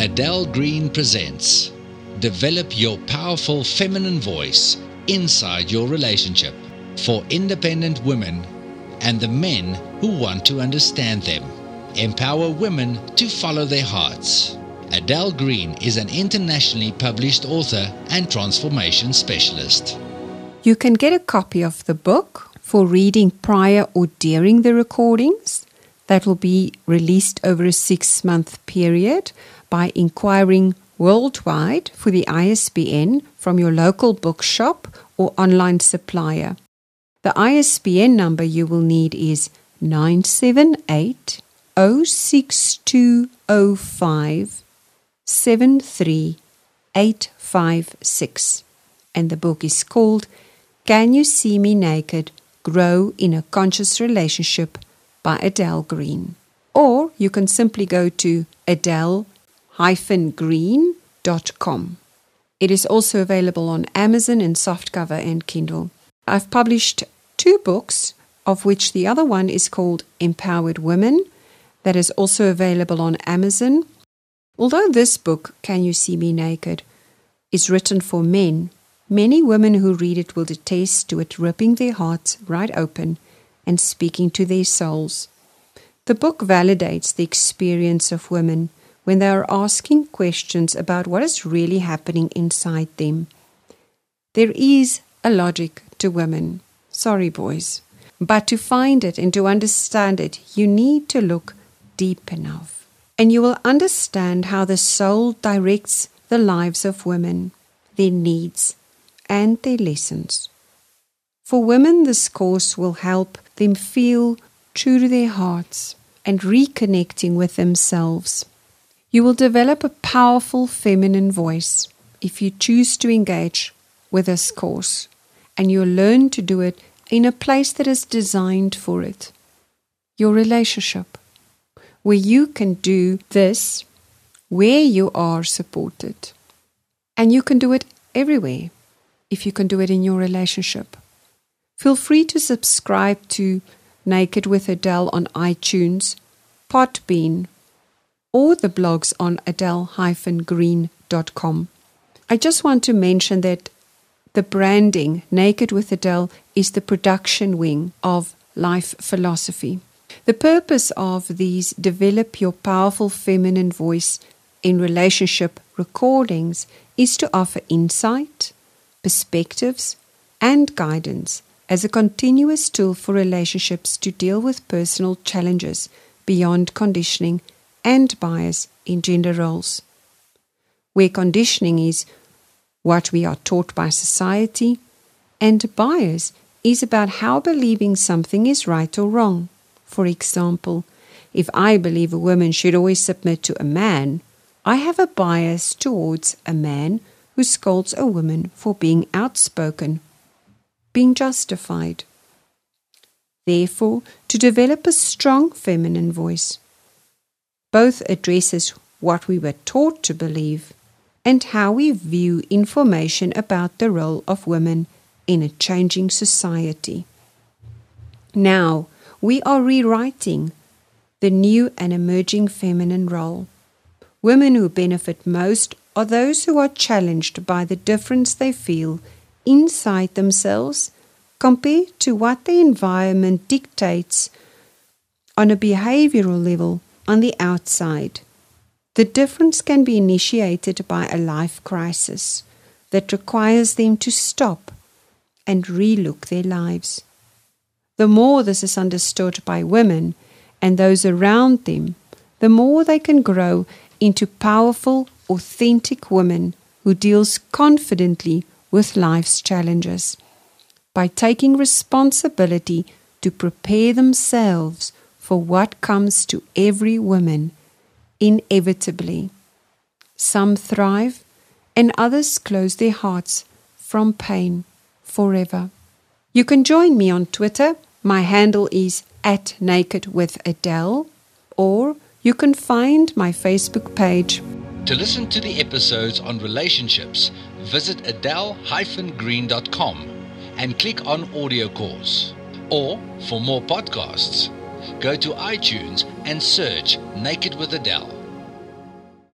Adele Green presents Develop Your Powerful Feminine Voice Inside Your Relationship for independent women and the men who want to understand them. Empower women to follow their hearts. Adele Green is an internationally published author and transformation specialist. You can get a copy of the book for reading prior or during the recordings. That will be released over a six month period by inquiring worldwide for the ISBN from your local bookshop or online supplier. The ISBN number you will need is 978 06205 73856 and the book is called Can You See Me Naked? Grow in a Conscious Relationship by Adele Green. Or you can simply go to adele-green.com. It is also available on Amazon in softcover and Kindle. I've published two books, of which the other one is called Empowered Women, that is also available on Amazon. Although this book, Can You See Me Naked, is written for men, many women who read it will attest to it ripping their hearts right open and speaking to their souls. The book validates the experience of women when they are asking questions about what is really happening inside them. There is a logic to women. Sorry, boys. But to find it and to understand it, you need to look deep enough and you will understand how the soul directs the lives of women, their needs, and their lessons. For women, this course will help them feel true to their hearts and reconnecting with themselves. You will develop a powerful feminine voice if you choose to engage with this course, and you'll learn to do it in a place that is designed for it your relationship where you can do this where you are supported. And you can do it everywhere if you can do it in your relationship. Feel free to subscribe to Naked with Adele on iTunes, Podbean, or the blogs on adele-green.com. I just want to mention that the branding Naked with Adele is the production wing of Life Philosophy. The purpose of these Develop Your Powerful Feminine Voice in Relationship recordings is to offer insight, perspectives, and guidance as a continuous tool for relationships to deal with personal challenges beyond conditioning and bias in gender roles. Where conditioning is what we are taught by society, and bias is about how believing something is right or wrong. For example, if I believe a woman should always submit to a man, I have a bias towards a man who scolds a woman for being outspoken, being justified. Therefore, to develop a strong feminine voice both addresses what we were taught to believe and how we view information about the role of women in a changing society. Now, we are rewriting the new and emerging feminine role. Women who benefit most are those who are challenged by the difference they feel inside themselves compared to what the environment dictates on a behavioral level on the outside. The difference can be initiated by a life crisis that requires them to stop and relook their lives. The more this is understood by women and those around them, the more they can grow into powerful, authentic women who deals confidently with life's challenges by taking responsibility to prepare themselves for what comes to every woman inevitably. Some thrive and others close their hearts from pain forever. You can join me on Twitter my handle is at Naked with Adele, or you can find my Facebook page. To listen to the episodes on relationships, visit adele-green.com and click on audio course. Or for more podcasts, go to iTunes and search Naked with Adele.